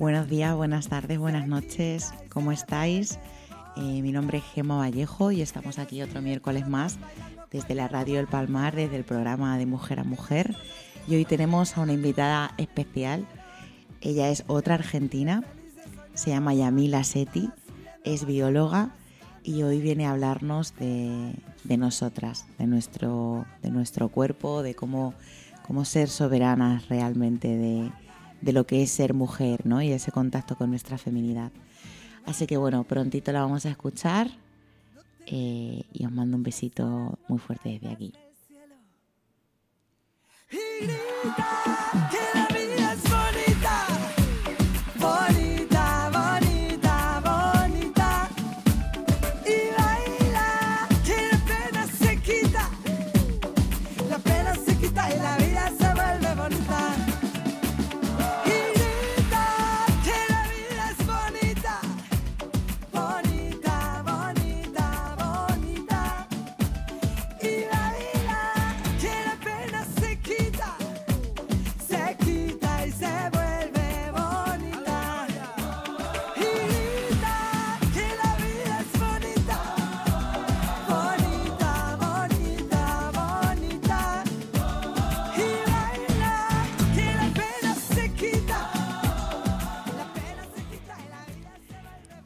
Buenos días, buenas tardes, buenas noches, ¿cómo estáis? Eh, mi nombre es Gema Vallejo y estamos aquí otro miércoles más desde la Radio El Palmar, desde el programa de Mujer a Mujer. Y hoy tenemos a una invitada especial. Ella es otra argentina, se llama Yamila Seti, es bióloga y hoy viene a hablarnos de, nosotras, de nuestro, de nuestro cuerpo, de cómo, cómo ser soberanas realmente de, lo que es ser mujer ¿no? y ese contacto con nuestra feminidad. Así que bueno, prontito la vamos a escuchar eh, y os mando un besito muy fuerte desde aquí.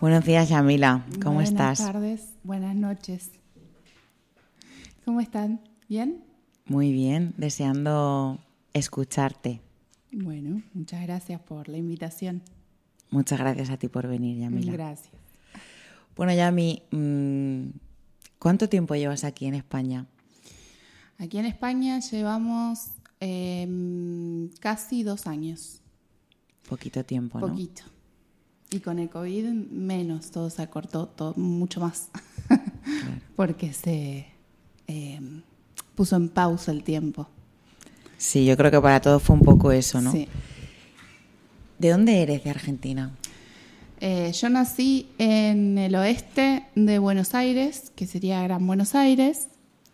Buenos días, Yamila. ¿Cómo estás? Buenas tardes, buenas noches. ¿Cómo están? ¿Bien? Muy bien, deseando escucharte. Bueno, muchas gracias por la invitación. Muchas gracias a ti por venir, Yamila. Gracias. Bueno, Yami, mm, ¿cuánto tiempo llevas aquí en España? Aquí en España llevamos em, casi dos años. Poquito tiempo, ¿no? Poquito. Y con el COVID menos, todo se acortó todo, mucho más, porque se eh, puso en pausa el tiempo. Sí, yo creo que para todos fue un poco eso, ¿no? Sí. ¿De dónde eres de Argentina? Eh, yo nací en el oeste de Buenos Aires, que sería Gran Buenos Aires.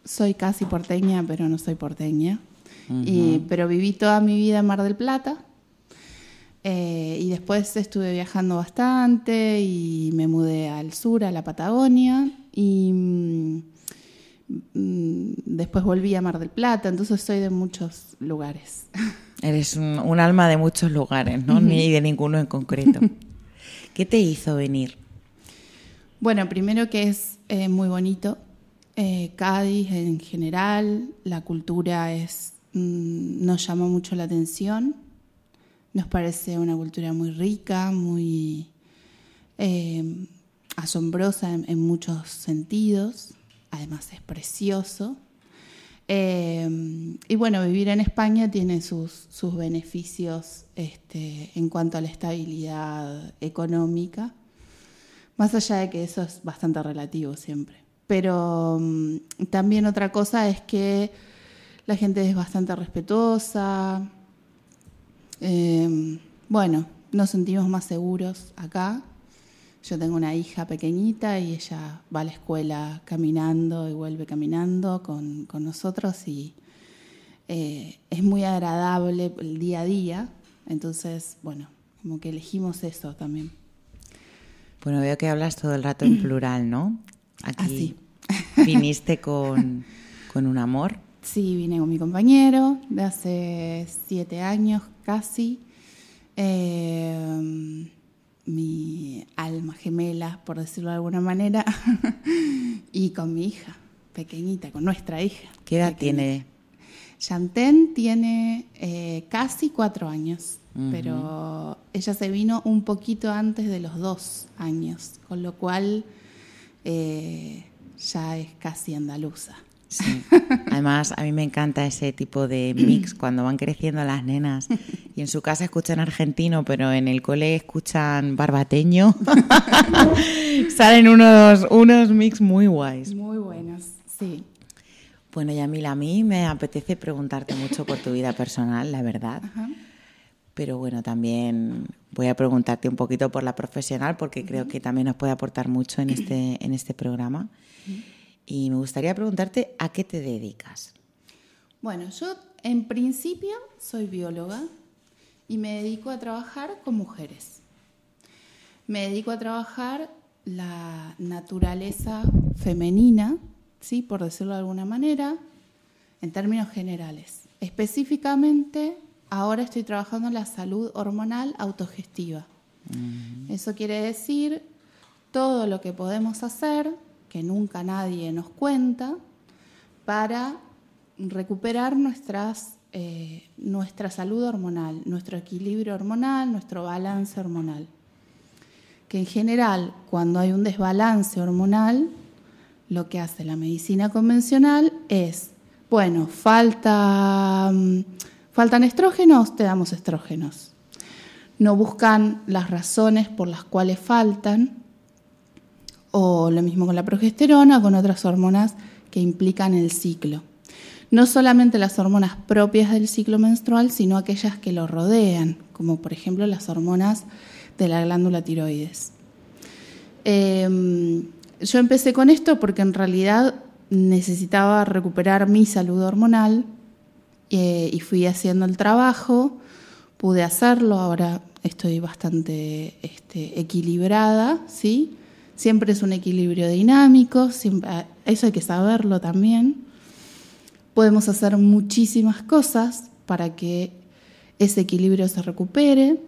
Soy casi porteña, pero no soy porteña. y, pero viví toda mi vida en Mar del Plata. Eh, y después estuve viajando bastante y me mudé al sur, a la Patagonia, y mm, mm, después volví a Mar del Plata, entonces soy de muchos lugares. Eres un, alma de muchos lugares, ¿no? Ni de ninguno en concreto. ¿Qué te hizo venir? Bueno, primero que es eh, muy bonito. Eh, Cádiz en general, la cultura es, mm, nos llama mucho la atención nos parece una cultura muy rica, muy eh, asombrosa en, muchos sentidos, además es precioso. Eh, y bueno, vivir en España tiene sus, sus beneficios este, en cuanto a la estabilidad económica, más allá de que eso es bastante relativo siempre. Pero mm, también otra cosa es que la gente es bastante respetuosa, Em, bueno, nos sentimos más seguros acá. Yo tengo una hija pequeñita y ella va a la escuela caminando y vuelve caminando con, nosotros y eh, es muy agradable el día a día. Entonces, bueno, como que elegimos eso también. Bueno, veo que hablas todo el rato en plural, ¿no? Aquí viniste con, con un amor. Sí, vine con mi compañero de hace siete años casi. Eh, mi alma gemela, por decirlo de alguna manera, y con mi hija pequeñita, con nuestra hija. ¿Qué edad tiene? Chanten tiene eh, casi cuatro años, pero ella se vino un poquito antes de los dos años, con lo cual eh, ya es casi andaluza. Sí. Además, a mí me encanta ese tipo de mix cuando van creciendo las nenas y en su casa escuchan argentino, pero en el cole escuchan barbateño. Salen unos, unos mix muy guays. Muy buenos, sí. Bueno, Yamila, a mí me apetece preguntarte mucho por tu vida personal, la verdad. Pero bueno, también voy a preguntarte un poquito por la profesional porque creo que también nos puede aportar mucho en este, en este programa y me gustaría preguntarte a qué te dedicas. Bueno, yo en principio soy bióloga y me dedico a trabajar con mujeres. me dedico a trabajar la naturaleza femenina, ¿sí? por decirlo de alguna manera, en términos generales. Específicamente, ahora estoy trabajando en la salud hormonal autogestiva. Eso quiere decir todo lo que podemos hacer, que nunca nadie nos cuenta, para recuperar eh, nuestra salud hormonal, nuestro equilibrio hormonal, nuestro balance hormonal. Que en general, cuando hay un desbalance hormonal, lo que hace la medicina convencional es, bueno, falta, mm, faltan estrógenos, te damos estrógenos. No buscan las razones por las cuales faltan, o lo mismo con la progesterona, con otras hormonas que implican el ciclo no solamente las hormonas propias del ciclo menstrual, sino aquellas que lo rodean, como por ejemplo las hormonas de la glándula tiroides. Em, yo empecé con esto porque en realidad necesitaba recuperar mi salud hormonal eh, y fui haciendo el trabajo, pude hacerlo, ahora estoy bastante este, equilibrada, ¿sí? Siempre es un equilibrio dinámico, eso hay que saberlo también podemos hacer muchísimas cosas para que ese equilibrio se recupere.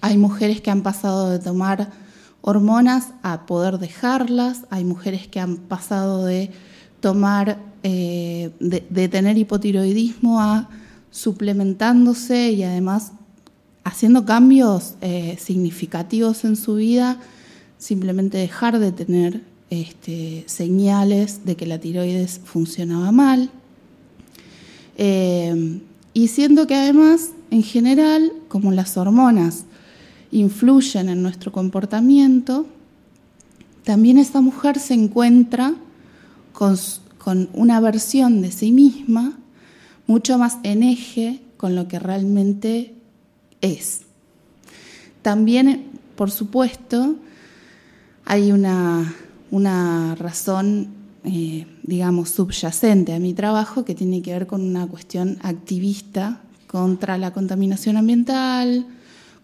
Hay mujeres que han pasado de tomar hormonas a poder dejarlas, hay mujeres que han pasado de tomar, eh, de, tener hipotiroidismo a suplementándose y además haciendo cambios eh, significativos en su vida, simplemente dejar de tener este, señales de que la tiroides funcionaba mal. Eh, y siendo que además, en general, como las hormonas influyen en nuestro comportamiento, también esta mujer se encuentra con, con una versión de sí misma mucho más en eje con lo que realmente es. También, por supuesto, hay una una razón, eh, digamos, subyacente a mi trabajo que tiene que ver con una cuestión activista contra la contaminación ambiental,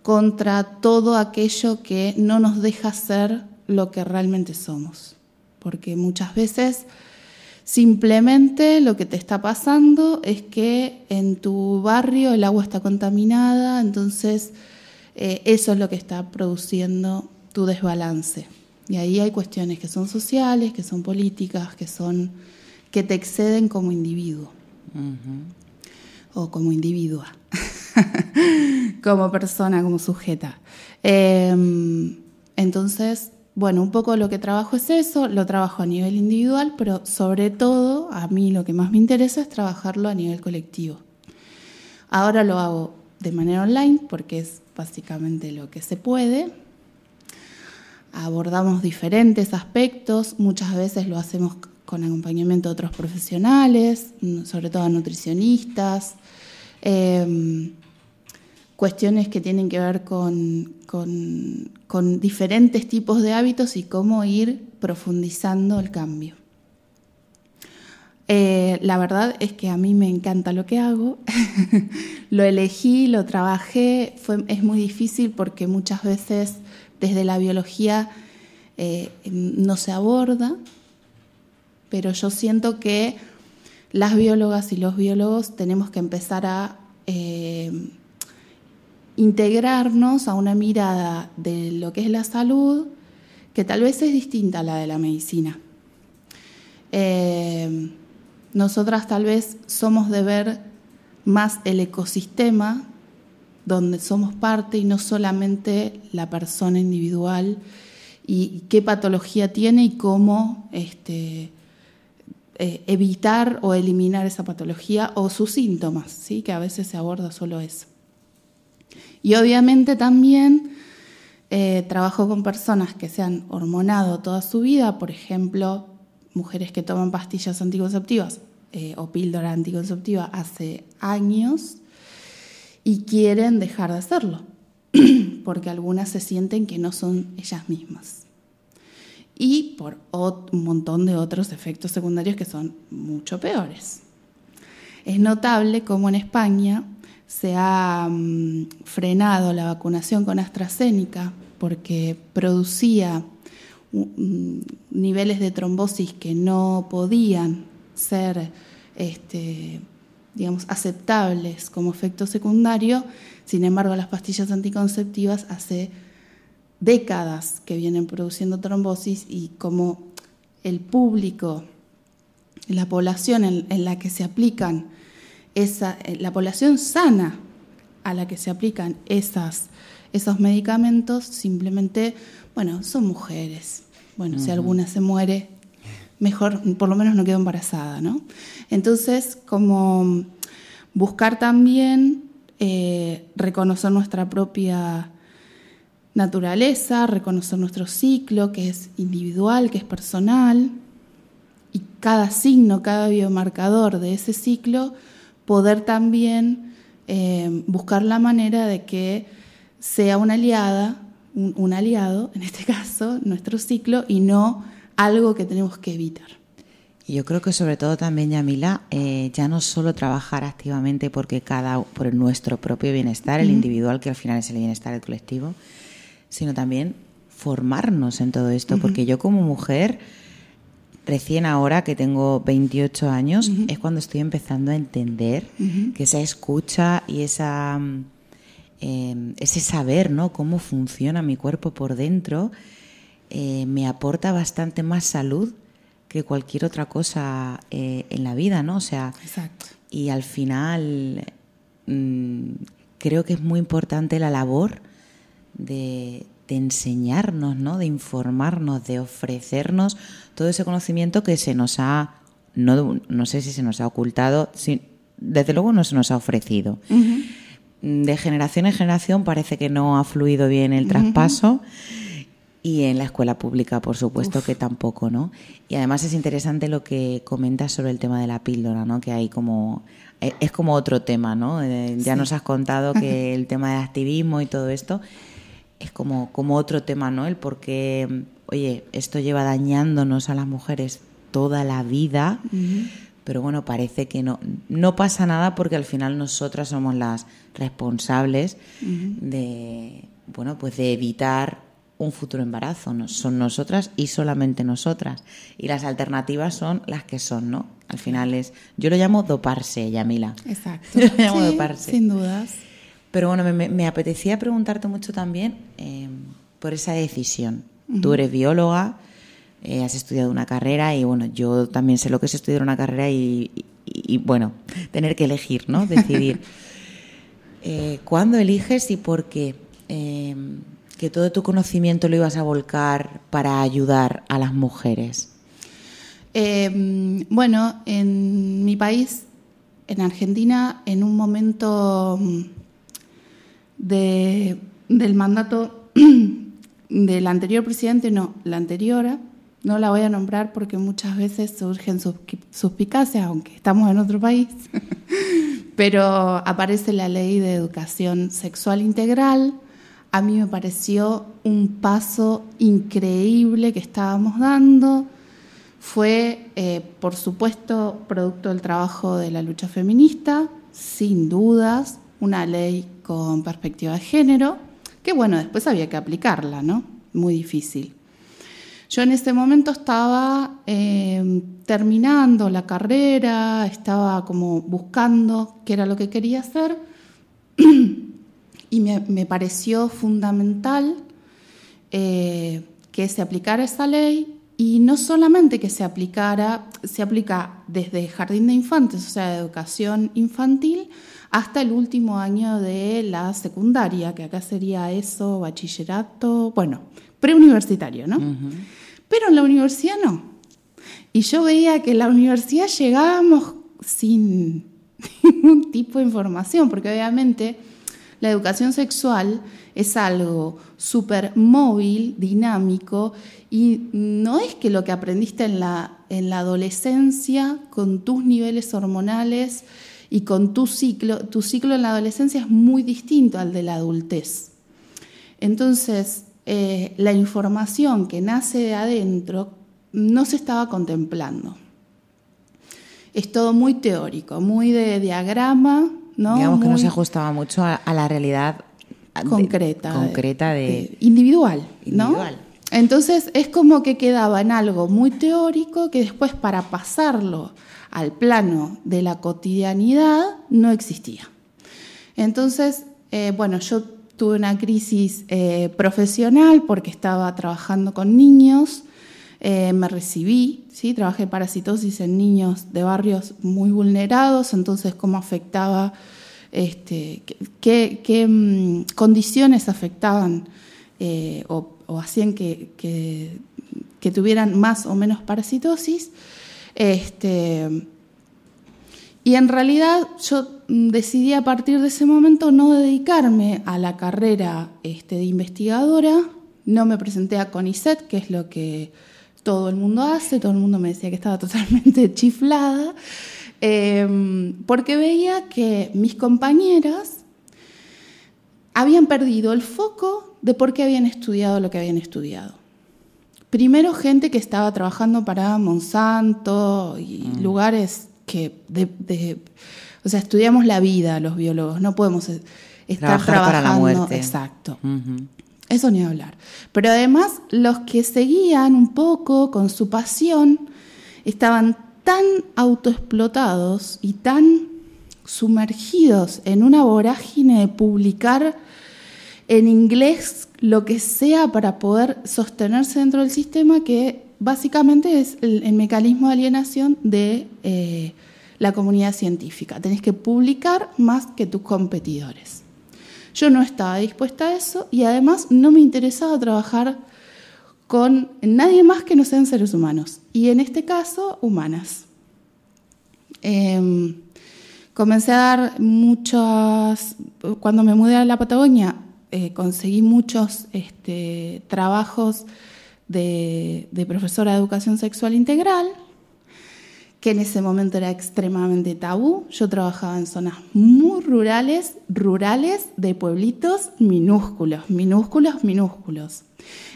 contra todo aquello que no nos deja ser lo que realmente somos. Porque muchas veces simplemente lo que te está pasando es que en tu barrio el agua está contaminada, entonces eh, eso es lo que está produciendo tu desbalance. Y ahí hay cuestiones que son sociales, que son políticas, que son que te exceden como individuo o como individua, como persona, como sujeta. Em, entonces, bueno, un poco lo que trabajo es eso, lo trabajo a nivel individual, pero sobre todo a mí lo que más me interesa es trabajarlo a nivel colectivo. Ahora lo hago de manera online porque es básicamente lo que se puede, abordamos diferentes aspectos, muchas veces lo hacemos con acompañamiento de otros profesionales, sobre todo nutricionistas, em, cuestiones que tienen que ver con, con, diferentes tipos de hábitos y cómo ir profundizando el cambio. Eh, la verdad es que a mí me encanta lo que hago, lo elegí, lo trabajé, es muy difícil porque muchas veces desde la biología eh, no se aborda, pero yo siento que las biólogas y los biólogos tenemos que empezar a eh, integrarnos a una mirada de lo que es la salud que tal vez es distinta a la de la medicina. Eh, nosotras tal vez somos de ver más el ecosistema donde somos parte y no solamente la persona individual y qué patología tiene y cómo este, eh, evitar o eliminar esa patología o sus síntomas, ¿sí? que a veces se aborda solo eso. Y obviamente también eh, trabajo con personas que se han hormonado toda su vida, por ejemplo, mujeres que toman pastillas anticonceptivas eh, o píldora anticonceptiva hace años y quieren dejar de hacerlo, porque algunas se sienten que no son ellas mismas. Y por un montón de otros efectos secundarios que son mucho peores. Es notable cómo en España se ha mm, frenado la vacunación con AstraZeneca porque producía mm, niveles de trombosis que no podían ser este, digamos, aceptables como efecto secundario. Sin embargo, las pastillas anticonceptivas hace décadas que vienen produciendo trombosis y como el público, la población en, la que se aplican, esa, eh, la población sana a la que se aplican esas, esos medicamentos, simplemente, bueno, son mujeres. Bueno, si alguna se muere, mejor, por lo menos no quedo embarazada, ¿no? Entonces, como buscar también eh, reconocer nuestra propia naturaleza, reconocer nuestro ciclo, que es individual, que es personal, y cada signo, cada biomarcador de ese ciclo, poder también eh, buscar la manera de que sea una aliada, un aliado, en este caso, nuestro ciclo, y no algo que tenemos que evitar. Yo creo que sobre todo también, Yamila, eh, ya no solo trabajar activamente porque cada, por nuestro propio bienestar, el individual, que al final es el bienestar del colectivo, sino también formarnos en todo esto, porque yo como mujer, recién ahora que tengo 28 años, es cuando estoy empezando a entender que esa escucha y esa, em, ese saber, ¿no? Cómo funciona mi cuerpo por dentro, eh, me aporta bastante más salud que cualquier otra cosa eh, en la vida, ¿no? O sea, y al final mm, creo que es muy importante la labor de, enseñarnos, ¿no? De informarnos, de ofrecernos todo ese conocimiento que se nos ha, no, no sé si se nos ha ocultado, desde luego no se nos ha ofrecido. De generación en generación parece que no ha fluido bien el traspaso. Y en la escuela pública, por supuesto que tampoco, ¿no? Y además es interesante lo que comentas sobre el tema de la píldora, ¿no? Que hay como eh, es como otro tema, ¿no? Eh, ya nos has contado que el tema del activismo y todo esto es como, como otro tema, ¿no? El por qué, oye, esto lleva dañándonos a las mujeres toda la vida, pero bueno, parece que no, no pasa nada porque al final nosotras somos las responsables de, bueno, pues de evitar un futuro embarazo. Son nosotras y solamente nosotras. Y las alternativas son las que son, ¿no? Al final es. Yo lo llamo doparse, Yamila. Exacto. lo llamo doparse. Sin dudas. Pero bueno, me, apetecía preguntarte mucho también eh, por esa decisión. Tú eres bióloga, eh, has estudiado una carrera y bueno, yo también sé lo que es estudiar una carrera y, bueno, tener que elegir, ¿no? Decidir. eh, ¿Cuándo eliges y por qué? Que todo tu conocimiento lo ibas a volcar para ayudar a las mujeres? Eh, bueno, en mi país, en Argentina, en un momento mm, de, del mandato del anterior presidente, no, la anterior, no la voy a nombrar porque muchas veces surgen suspicacias, aunque estamos en otro país, pero aparece la ley de educación sexual integral, a mí me pareció un paso increíble que estábamos dando. Fue, eh, por supuesto, producto del trabajo de la lucha feminista, sin dudas, una ley con perspectiva de género, que bueno, después había que aplicarla, ¿no? Muy difícil. Yo en ese momento estaba eh, terminando la carrera, estaba como buscando qué era lo que quería hacer. y me, pareció fundamental eh, que se aplicara esa ley y no solamente que se aplicara, se aplica desde jardín de infantes, o sea, educación infantil, hasta el último año de la secundaria, que acá sería eso, bachillerato, bueno, preuniversitario, ¿no? Pero en la universidad no. Y yo veía que en la universidad llegábamos sin ningún tipo de información, porque obviamente la educación sexual es algo súper móvil, dinámico, y no es que lo que aprendiste en la, en la adolescencia con tus niveles hormonales y con tu ciclo, tu ciclo en la adolescencia es muy distinto al de la adultez. Entonces, eh, la información que nace de adentro no se estaba contemplando. Es todo muy teórico, muy de diagrama, Digamos que no se ajustaba mucho a, la realidad concreta. concreta de, individual, ¿no? Entonces es como que quedaba en algo muy teórico que después para pasarlo al plano de la cotidianidad no existía. Entonces, eh, bueno, yo tuve una crisis eh, profesional porque estaba trabajando con niños, eh, me recibí, ¿sí? trabajé parasitosis en niños de barrios muy vulnerados, entonces cómo afectaba, este, qué, mm, condiciones afectaban o, hacían que, que, tuvieran más o menos parasitosis. Este, y en realidad yo mm, decidí a partir de ese momento no dedicarme a la carrera este, de investigadora, no me presenté a CONICET, que es lo que todo el mundo hace, todo el mundo me decía que estaba totalmente chiflada, em, porque veía que mis compañeras habían perdido el foco de por qué habían estudiado lo que habían estudiado. Primero gente que estaba trabajando para Monsanto y mm. lugares que de, o sea, estudiamos la vida los biólogos, no podemos estar trabajando para la muerte. Exacto. Eso ni hablar. Pero además los que seguían un poco con su pasión estaban tan autoexplotados y tan sumergidos en una vorágine de publicar en inglés lo que sea para poder sostenerse dentro del sistema que básicamente es el, mecanismo de alienación de eh, la comunidad científica. Tenés que publicar más que tus competidores. Yo no estaba dispuesta a eso y además no me interesaba trabajar con nadie más que no sean seres humanos y en este caso humanas. Em, comencé a dar muchas, cuando me mudé a la Patagonia, eh, conseguí muchos este, trabajos de, profesora de educación sexual integral, que en ese momento era extremadamente tabú. Yo trabajaba en zonas muy rurales, rurales de pueblitos minúsculos, minúsculos, minúsculos,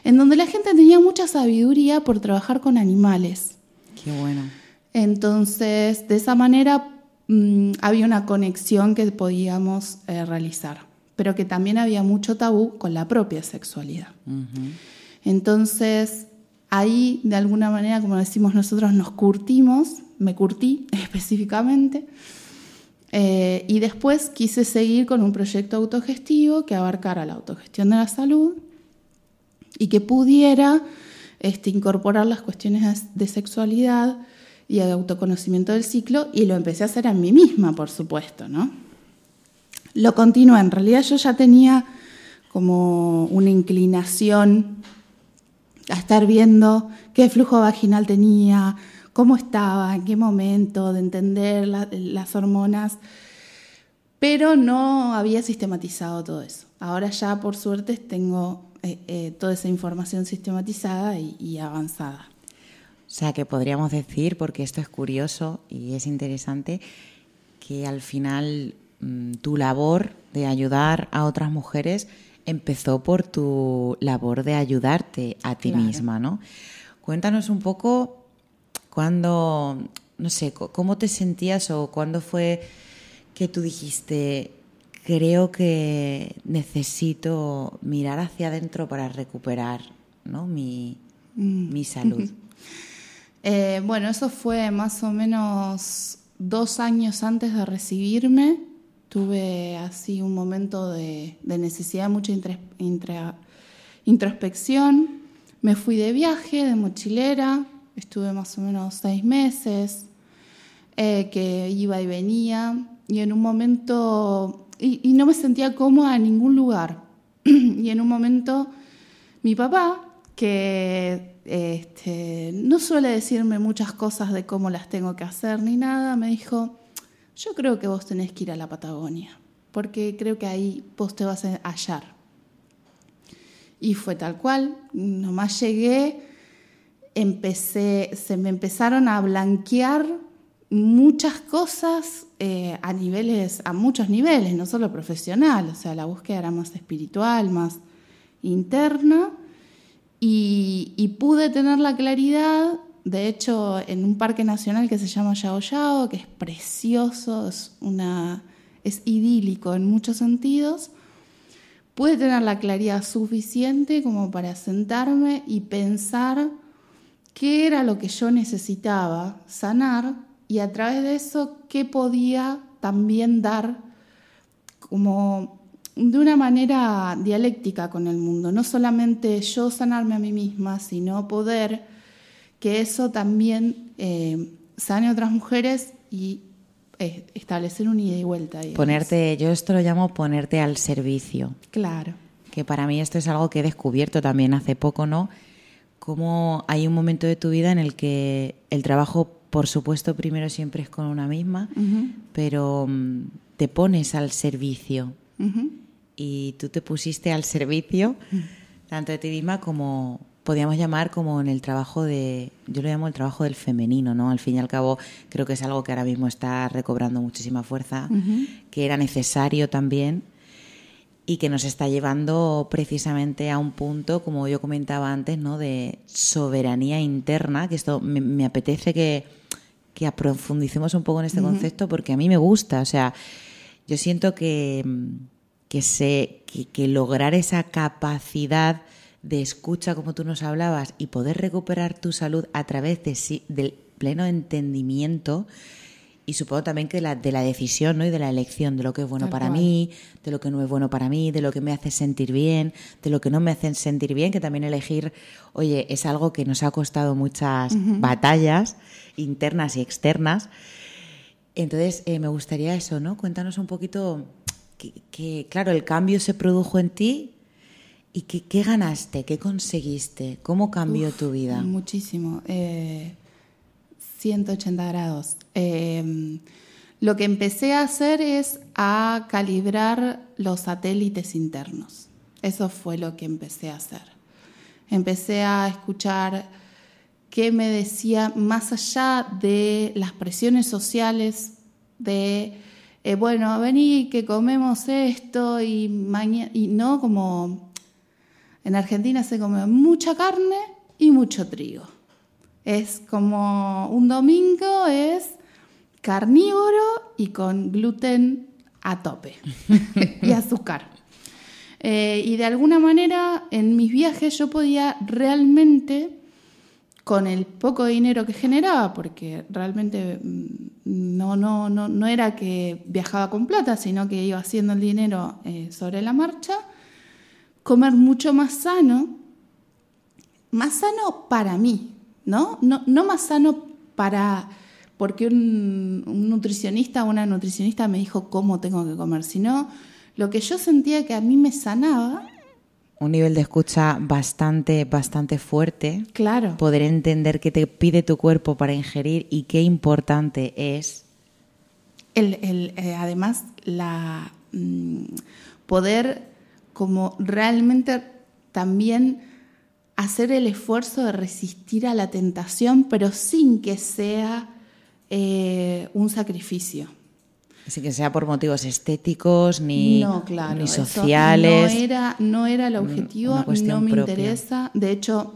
en donde la gente tenía mucha sabiduría por trabajar con animales. Qué bueno. Entonces, de esa manera mm, había una conexión que podíamos eh, realizar, pero que también había mucho tabú con la propia sexualidad. Entonces, ahí de alguna manera, como decimos nosotros, nos curtimos, me curtí específicamente, eh, y después quise seguir con un proyecto autogestivo que abarcara la autogestión de la salud y que pudiera este, incorporar las cuestiones de sexualidad y de autoconocimiento del ciclo, y lo empecé a hacer a mí misma, por supuesto, ¿no? Lo continué, en realidad yo ya tenía como una inclinación a estar viendo qué flujo vaginal tenía, cómo estaba, en qué momento, de entender las hormonas, pero no había sistematizado todo eso. Ahora ya, por suerte, tengo eh, eh, toda esa información sistematizada y, avanzada. O sea, que podríamos decir, porque esto es curioso y es interesante, que al final mm, tu labor de ayudar a otras mujeres empezó por tu labor de ayudarte a ti misma, ¿no? Cuéntanos un poco cuándo, no sé, cómo te sentías o cuándo fue que tú dijiste, creo que necesito mirar hacia adentro para recuperar ¿no? mi, mm. mi salud. Eh, bueno, eso fue más o menos dos años antes de recibirme tuve así un momento de, necesidad, mucha introspección. Me fui de viaje, de mochilera, estuve más o menos seis meses, eh, que iba y venía, y en un momento, y, no me sentía cómoda en ningún lugar. y en un momento, mi papá, que este, no suele decirme muchas cosas de cómo las tengo que hacer ni nada, me dijo, yo creo que vos tenés que ir a la Patagonia, porque creo que ahí vos te vas a hallar. Y fue tal cual, nomás llegué, empecé, se me empezaron a blanquear muchas cosas eh, a niveles, a muchos niveles, no solo profesional, o sea, la búsqueda era más espiritual, más interna, y, pude tener la claridad de hecho, en un parque nacional que se llama Yao Yao, que es precioso, es, una, es idílico en muchos sentidos, pude tener la claridad suficiente como para sentarme y pensar qué era lo que yo necesitaba sanar y a través de eso qué podía también dar como de una manera dialéctica con el mundo, no solamente yo sanarme a mí misma, sino poder que eso también eh, sane a otras mujeres y establecer un ida y vuelta. Ponerte, yo esto lo llamo ponerte al servicio. Claro. Que para mí esto es algo que he descubierto también hace poco, ¿no? Cómo hay un momento de tu vida en el que el trabajo, por supuesto, primero siempre es con una misma, pero mm, te pones al servicio. Y tú te pusiste al servicio tanto de ti misma como podríamos llamar como en el trabajo de, yo lo llamo el trabajo del femenino, ¿no? Al fin y al cabo creo que es algo que ahora mismo está recobrando muchísima fuerza, que era necesario también y que nos está llevando precisamente a un punto, como yo comentaba antes, ¿no? De soberanía interna, que esto me, apetece que, que profundicemos un poco en este concepto porque a mí me gusta, o sea, yo siento que, que, sé, que lograr esa capacidad de escucha, como tú nos hablabas, y poder recuperar tu salud a través de, del pleno entendimiento y supongo también que la, de la decisión ¿no? y de la elección de lo que es bueno para mí, de lo que no es bueno para mí, de lo que me hace sentir bien, de lo que no me hace sentir bien, que también elegir, oye, es algo que nos ha costado muchas batallas internas y externas. Entonces, eh, me gustaría eso, ¿no? Cuéntanos un poquito que, claro, el cambio se produjo en ti ¿Y qué, ganaste? ¿Qué conseguiste? ¿Cómo cambió tu vida? Muchísimo. 180 eh, grados. Eh, lo que empecé a hacer es a calibrar los satélites internos. Eso fue lo que empecé a hacer. Empecé a escuchar qué me decía más allá de las presiones sociales de, eh, bueno, vení que comemos esto y mañana, y no como en Argentina se come mucha carne y mucho trigo. Es como un domingo es carnívoro y con gluten a tope y azúcar. Eh, y de alguna manera en mis viajes yo podía realmente, con el poco dinero que generaba, porque realmente mm, no, no, no, no era que viajaba con plata, sino que iba haciendo el dinero eh, sobre la marcha, comer mucho más sano, más sano para mí, ¿no? No, no más sano para porque un, nutricionista o una nutricionista me dijo cómo tengo que comer, sino lo que yo sentía que a mí me sanaba. Un nivel de escucha bastante, bastante fuerte. Claro. Poder entender qué te pide tu cuerpo para ingerir y qué importante es. El, el, eh, además, la mm, poder como realmente también hacer el esfuerzo de resistir a la tentación, pero sin que sea eh, un sacrificio. Sin que sea por motivos estéticos ni, ni sociales. No era, no era el objetivo, no me interesa. De hecho,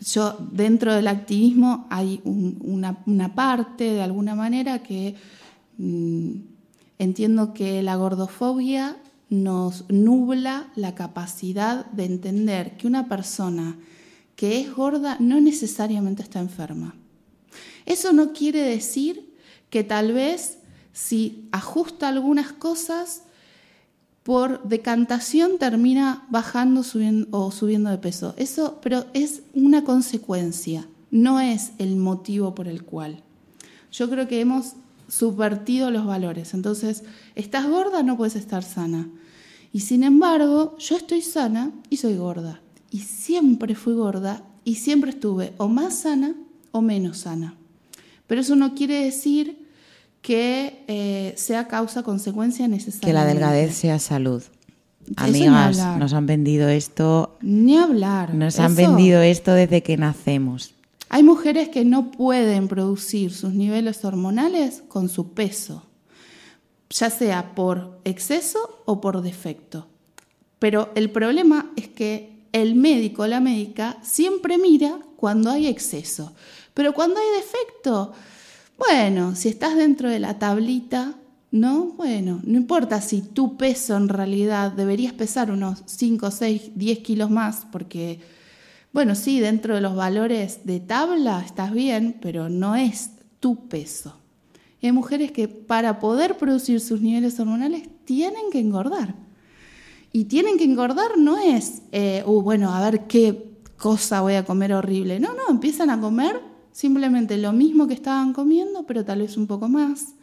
yo dentro del activismo hay una, parte, de alguna manera, que mm, entiendo que la gordofobia nos nubla la capacidad de entender que una persona que es gorda no necesariamente está enferma. Eso no quiere decir que tal vez si ajusta algunas cosas, por decantación termina bajando o subiendo de peso. Eso, pero es una consecuencia, no es el motivo por el cual. Yo creo que hemos subvertido los valores. Entonces, estás gorda, no puedes estar sana. Y sin embargo, yo estoy sana y soy gorda. Y siempre fui gorda y siempre estuve o más sana o menos sana. Pero eso no quiere decir que eh, sea causa-consecuencia necesaria. Que la delgadez sea salud. Amigas, nos han vendido esto. Ni hablar. Nos han vendido esto desde que nacemos. Hay mujeres que no pueden producir sus niveles hormonales con su peso, ya sea por exceso o por defecto. Pero el problema es que el médico o la médica siempre mira cuando hay exceso. Pero cuando hay defecto, bueno, si estás dentro de la tablita, ¿no? Bueno, no importa si tu peso en realidad deberías pesar unos 5, 6, 10 kilos más, porque, bueno, sí, dentro de los valores de tabla estás bien, pero no es tu peso. hay mujeres que para poder producir sus niveles hormonales tienen que engordar. Y tienen que engordar no es, eh, uh, bueno, a ver qué cosa voy a comer horrible. No, no, empiezan a comer simplemente lo mismo que estaban comiendo, pero tal vez un poco más,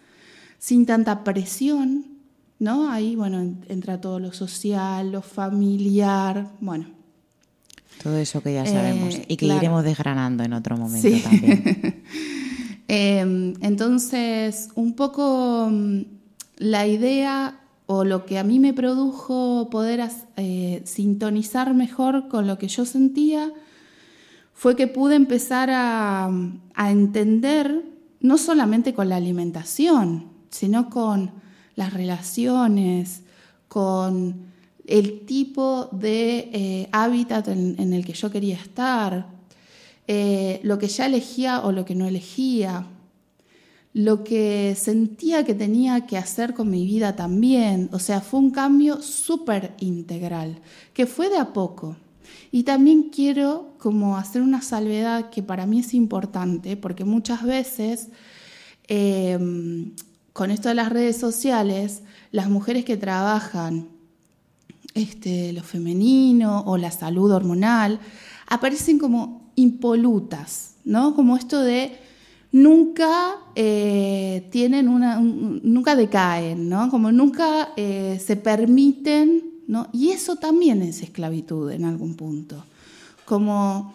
sin tanta presión, ¿no? Ahí, bueno, entra todo lo social, lo familiar, bueno. Todo eso que ya sabemos eh, y que iremos desgranando en otro momento también. Em, entonces, un poco mm, la idea o lo que a mí me produjo poder eh, sintonizar mejor con lo que yo sentía fue que pude empezar a, entender, no solamente con la alimentación, sino con las relaciones, con el tipo de eh, hábitat en, el que yo quería estar, eh, lo que ya elegía o lo que no elegía, lo que sentía que tenía que hacer con mi vida también. O sea, fue un cambio súper integral, que fue de a poco. Y también quiero como hacer una salvedad que para mí es importante, porque muchas veces em, con esto de las redes sociales, las mujeres que trabajan este, lo femenino o la salud hormonal aparecen como impolutas, ¿no? Como esto de nunca eh, tienen una, nunca decaen, ¿no? Como nunca eh, se permiten, ¿no? Y eso también es esclavitud en algún punto. Como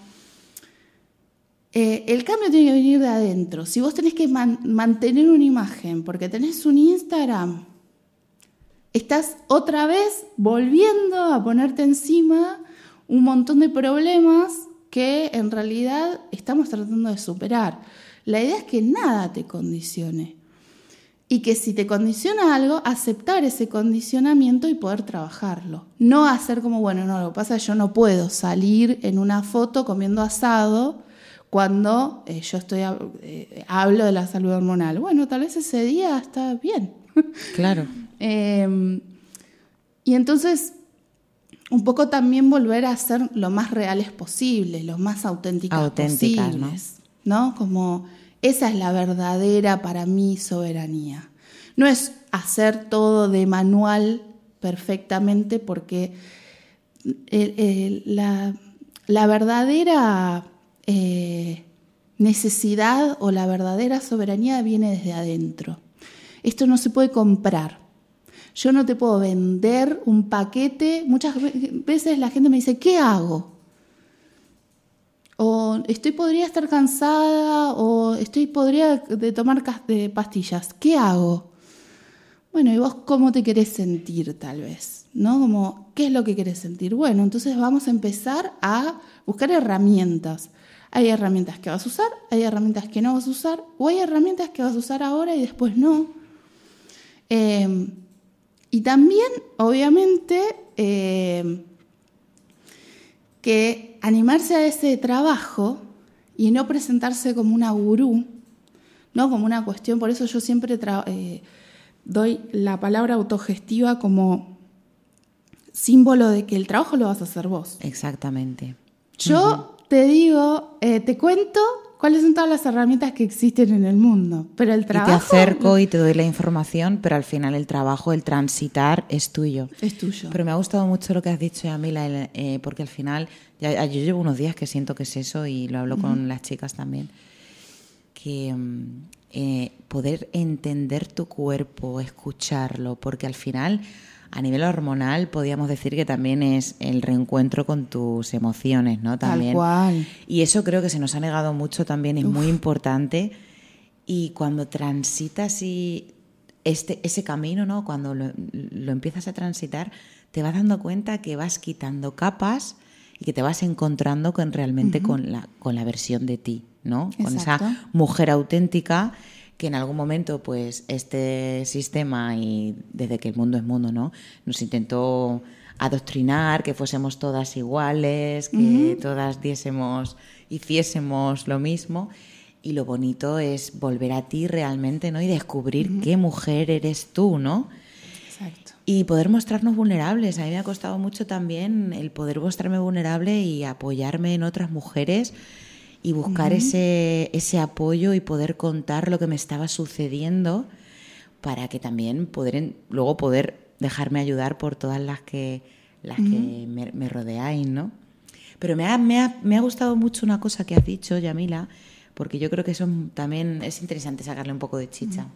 eh, el cambio tiene que venir de adentro. Si vos tenés que mantener una imagen porque tenés un Instagram, estás otra vez volviendo a ponerte encima un montón de problemas que en realidad estamos tratando de superar. La idea es que nada te condicione. Y que si te condiciona algo, aceptar ese condicionamiento y poder trabajarlo. No hacer como, bueno, no, lo que pasa es que yo no puedo salir en una foto comiendo asado cuando eh, yo estoy eh, hablo de la salud hormonal. Bueno, tal vez ese día está bien. Claro. Em, y entonces, un poco también volver a ser lo más reales posible, lo más auténticas, auténticas posibles. ¿no? Como esa es la verdadera para mí soberanía. No es hacer todo de manual perfectamente porque la, verdadera eh, necesidad o la verdadera soberanía viene desde adentro. Esto no se puede comprar. Yo no te puedo vender un paquete. Muchas veces la gente me dice, ¿qué hago? o estoy podría estar cansada o estoy podría de tomar de pastillas. ¿Qué hago? Bueno, ¿y vos cómo te querés sentir tal vez? ¿No? Como, ¿qué es lo que querés sentir? Bueno, entonces vamos a empezar a buscar herramientas. Hay herramientas que vas a usar, hay herramientas que no vas a usar, o hay herramientas que vas a usar ahora y después no. Em, y también, obviamente, em, que animarse a ese trabajo y no presentarse como una gurú, ¿no? como una cuestión, por eso yo siempre eh, doy la palabra autogestiva como símbolo de que el trabajo lo vas a hacer vos. Exactamente. Yo te digo, eh, te cuento cuáles son todas las herramientas que existen en el mundo. Pero el trabajo. Y te acerco y te doy la información, pero al final el trabajo, el transitar, es tuyo. Es tuyo. Pero me ha gustado mucho lo que has dicho, Yamila, eh, porque al final, ya, yo llevo unos días que siento que es eso y lo hablo con las chicas también, que mm, eh, poder entender tu cuerpo, escucharlo, porque al final a nivel hormonal podríamos decir que también es el reencuentro con tus emociones, ¿no? También. Tal cual. Y eso creo que se nos ha negado mucho también, es muy importante. Y cuando transitas y este, ese camino, ¿no? Cuando lo, empiezas a transitar, te vas dando cuenta que vas quitando capas y que te vas encontrando con realmente con, la, con la versión de ti, ¿no? Con esa mujer auténtica que en algún momento pues este sistema y desde que el mundo es mundo, ¿no? Nos intentó adoctrinar, que fuésemos todas iguales, que todas diésemos, hiciésemos lo mismo. y lo bonito es volver a ti realmente, ¿no? Y descubrir qué mujer eres tú, ¿no? Exacto. Y poder mostrarnos vulnerables. A mí me ha costado mucho también el poder mostrarme vulnerable y apoyarme en otras mujeres y buscar ese, ese apoyo y poder contar lo que me estaba sucediendo para que también poder, luego poder dejarme ayudar por todas las que, las que me, me, rodeáis, ¿no? Pero me ha, me, ha, me ha gustado mucho una cosa que has dicho, Yamila, porque yo creo que eso también es interesante sacarle un poco de chicha.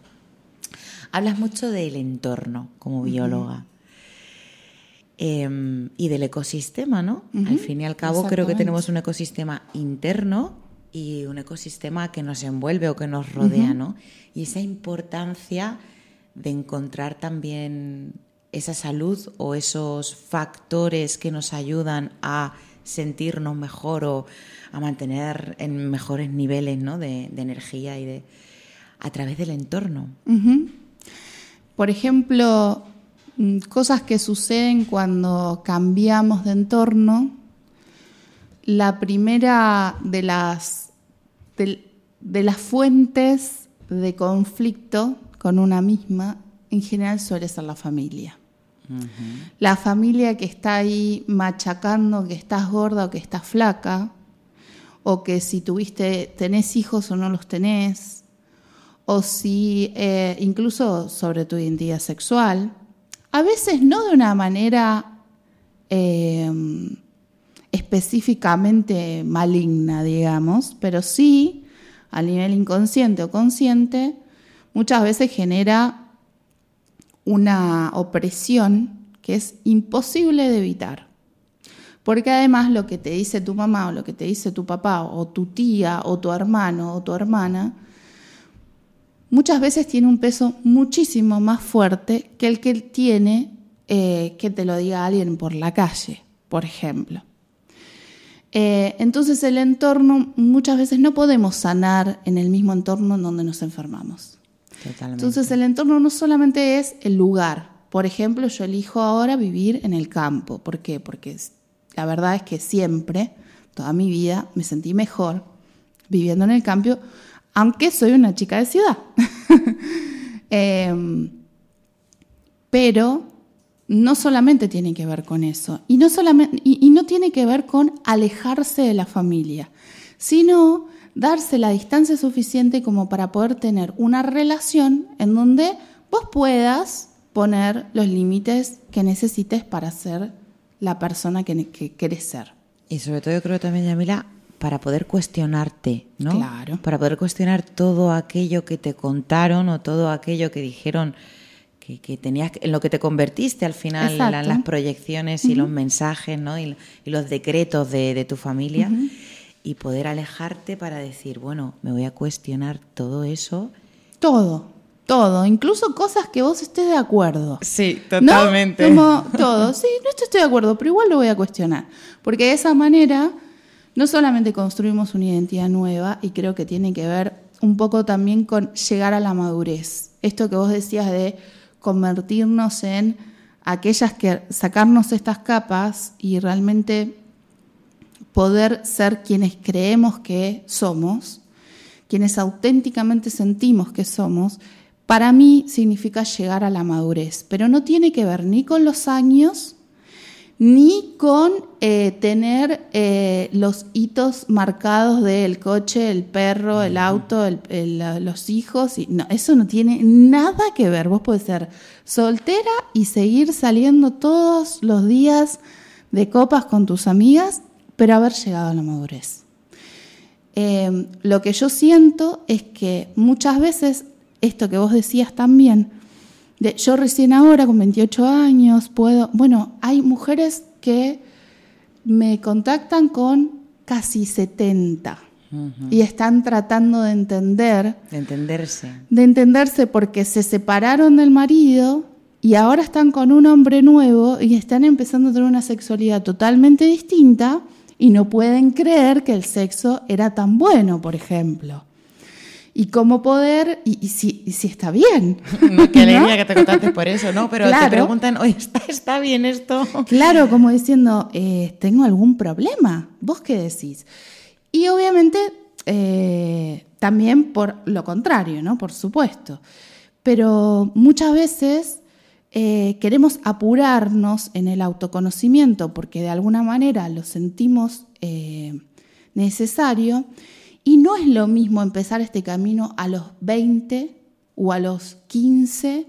Hablas mucho del entorno como bióloga. Em, y del ecosistema, ¿no? Al fin y al cabo creo que tenemos un ecosistema interno y un ecosistema que nos envuelve o que nos rodea, ¿no? Y esa importancia de encontrar también esa salud o esos factores que nos ayudan a sentirnos mejor o a mantener en mejores niveles ¿no? de, energía y de a través del entorno. Por ejemplo, mm, cosas que suceden cuando cambiamos de entorno. La primera de las, de las fuentes de conflicto con una misma, en general suele ser la familia. La familia que está ahí machacando que estás gorda o que estás flaca, o que si tuviste, tenés hijos o no los tenés, o si eh, incluso sobre tu identidad sexual, a veces no de una manera em, específicamente maligna, digamos, pero sí a nivel inconsciente o consciente, muchas veces genera una opresión que es imposible de evitar. Porque además lo que te dice tu mamá o lo que te dice tu papá o tu tía o tu hermano o tu hermana, muchas veces tiene un peso muchísimo más fuerte que el que tiene eh, que te lo diga alguien por la calle, por ejemplo. Eh, entonces el entorno, muchas veces no podemos sanar en el mismo entorno en donde nos enfermamos. Entonces el entorno no solamente es el lugar. Por ejemplo, yo elijo ahora vivir en el campo. ¿Por qué? Porque la verdad es que siempre, toda mi vida, me sentí mejor viviendo en el campo, aunque soy una chica de ciudad. Em, pero no solamente tiene que ver con eso, y no, solamente, y no tiene que ver con alejarse de la familia, sino darse la distancia suficiente como para poder tener una relación en donde vos puedas poner los límites que necesites para ser la persona que, que querés ser. Y sobre todo yo creo también, Yamila, para poder cuestionarte, ¿no? Claro. Para poder cuestionar todo aquello que te contaron o todo aquello que dijeron que, que tenías, en lo que te convertiste al final, en las proyecciones y los mensajes, ¿no? Y, los decretos de, tu familia y poder alejarte para decir, bueno, me voy a cuestionar todo eso. Todo, todo, incluso cosas que vos estés de acuerdo. Sí, totalmente. Como todo, sí, no estoy de acuerdo, pero igual lo voy a cuestionar. Porque de esa manera no solamente construimos una identidad nueva, y creo que tiene que ver un poco también con llegar a la madurez. Esto que vos decías de convertirnos en aquellas que sacarnos estas capas y realmente poder ser quienes creemos que somos, quienes auténticamente sentimos que somos, para mí significa llegar a la madurez, pero no tiene que ver ni con los años, ni con eh, tener eh, los hitos marcados del coche, el perro, el auto, los hijos. Y, no, eso no tiene nada que ver. Vos podés ser soltera y seguir saliendo todos los días de copas con tus amigas pero haber llegado a la madurez. Em, lo que yo siento es que muchas veces, esto que vos decías también, de, yo recién ahora con 28 años puedo, bueno, hay mujeres que me contactan con casi 70 y están tratando de entender. De entenderse. De entenderse porque se separaron del marido y ahora están con un hombre nuevo y están empezando a tener una sexualidad totalmente distinta y no pueden creer que el sexo era tan bueno, por ejemplo. Y cómo poder, y, si, si, está bien. qué alegría que te contaste por eso, ¿no? Pero te preguntan, oye, ¿está, ¿está, bien esto? Claro, como diciendo, eh, ¿tengo algún problema? ¿Vos qué decís? Y obviamente eh, también por lo contrario, ¿no? Por supuesto. Pero muchas veces eh, queremos apurarnos en el autoconocimiento porque de alguna manera lo sentimos necesario y no es lo mismo empezar este camino a los 20 o a los 15,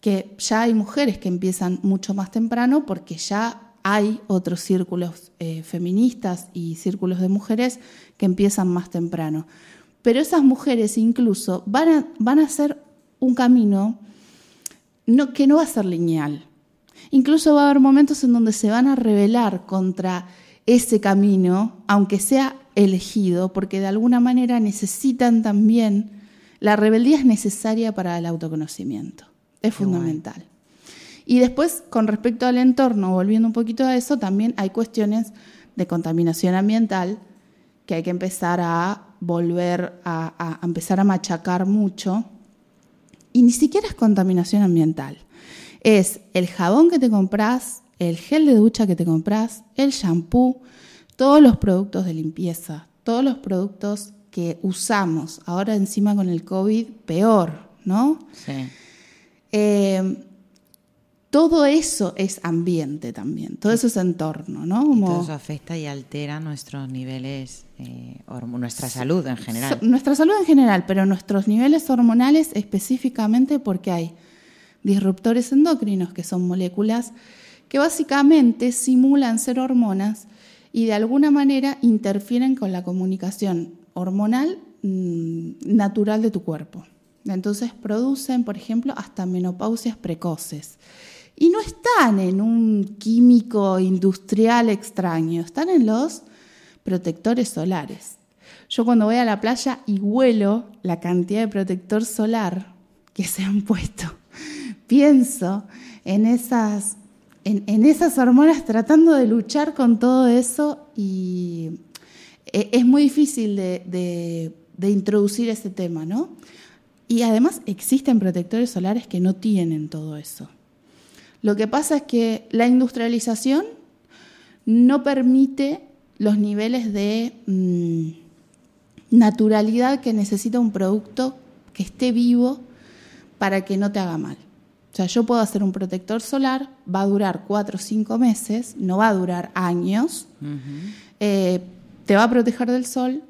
que ya hay mujeres que empiezan mucho más temprano porque ya hay otros círculos eh, feministas y círculos de mujeres que empiezan más temprano. Pero esas mujeres incluso van a, van a hacer un camino que no va a ser lineal. Incluso va a haber momentos en donde se van a rebelar contra ese camino, aunque sea elegido, porque de alguna manera necesitan también, la rebeldía es necesaria para el autoconocimiento, es fundamental. Y después, con respecto al entorno, volviendo un poquito a eso, también hay cuestiones de contaminación ambiental que hay que empezar a volver a, a empezar a machacar mucho. Y ni siquiera es contaminación ambiental. Es el jabón que te compras, el gel de ducha que te compras, el shampoo, todos los productos de limpieza, todos los productos que usamos. Ahora encima con el COVID, peor, ¿no? Sí. Eh, todo eso es ambiente también, todo eso es entorno, ¿no? todo eso afecta y altera nuestros niveles, eh, nuestra salud en general. nuestra salud en general, pero nuestros niveles hormonales específicamente porque hay disruptores endocrinos, que son moléculas que básicamente simulan ser hormonas y de alguna manera interfieren con la comunicación hormonal mm, natural de tu cuerpo. Entonces producen, por ejemplo, hasta menopausias precoces. Y no están en un químico industrial extraño, están en los protectores solares. Yo cuando voy a la playa y huelo la cantidad de protector solar que se han puesto, pienso en esas, en, esas hormonas tratando de luchar con todo eso y e, es muy difícil de, de introducir ese tema, ¿no? Y además existen protectores solares que no tienen todo eso. Lo que pasa es que la industrialización no permite los niveles de mm, naturalidad que necesita un producto que esté vivo para que no te haga mal. O sea, yo puedo hacer un protector solar, va a durar cuatro o cinco meses, no va a durar años, eh, te va a proteger del sol,